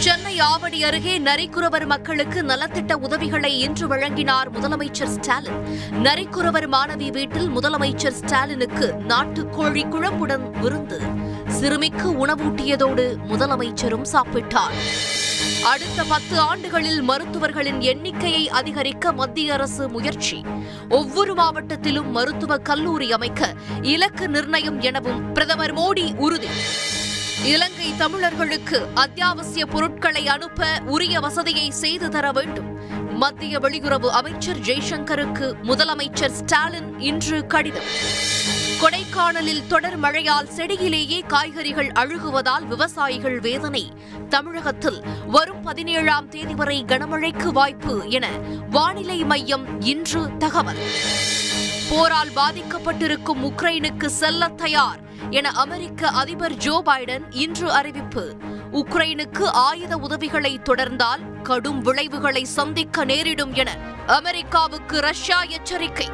சென்னை ஆவடி அருகே நரிக்குறவர் மக்களுக்கு நலத்திட்ட உதவிகளை இன்று வழங்கினார் முதலமைச்சர் ஸ்டாலின். நரிக்குறவர் மாணவி வீட்டில் முதலமைச்சர் ஸ்டாலினுக்கு நாட்டுக்கோழி குழம்புடன் விருந்து. சிறுமிக்கு உணவூட்டியதோடு முதலமைச்சரும் சாப்பிட்டார். அடுத்த பத்து ஆண்டுகளில் மருத்துவர்களின் எண்ணிக்கையை அதிகரிக்க மத்திய அரசு முயற்சி. ஒவ்வொரு மாவட்டத்திலும் மருத்துவக் கல்லூரி அமைக்க இலக்கு நிர்ணயம் எனவும் பிரதமர் மோடி உறுதி. இலங்கை தமிழர்களுக்கு அத்தியாவசிய பொருட்களை அனுப்ப உரிய வசதியை செய்து தர வேண்டும். மத்திய வெளியுறவு அமைச்சர் ஜெய்சங்கருக்கு முதலமைச்சர் ஸ்டாலின் இன்று கடிதம். கொடைக்கானலில் தொடர் மழையால் செடியிலேயே காய்கறிகள் அழுகுவதால் விவசாயிகள் வேதனை. தமிழகத்தில் வரும் பதினேழாம் தேதி வரை கனமழைக்கு வாய்ப்பு என வானிலை மையம் இன்று தகவல். போரால் பாதிக்கப்பட்டிருக்கும் உக்ரைனுக்கு செல்ல தயார் என அமெரிக்க அதிபர் ஜோ பைடன் இன்று அறிவிப்பு. உக்ரைனுக்கு ஆயுத உதவிகளை தொடர்ந்தால் கடும் விளைவுகளை சந்திக்க நேரிடும் என அமெரிக்காவுக்கு ரஷ்யா எச்சரிக்கை.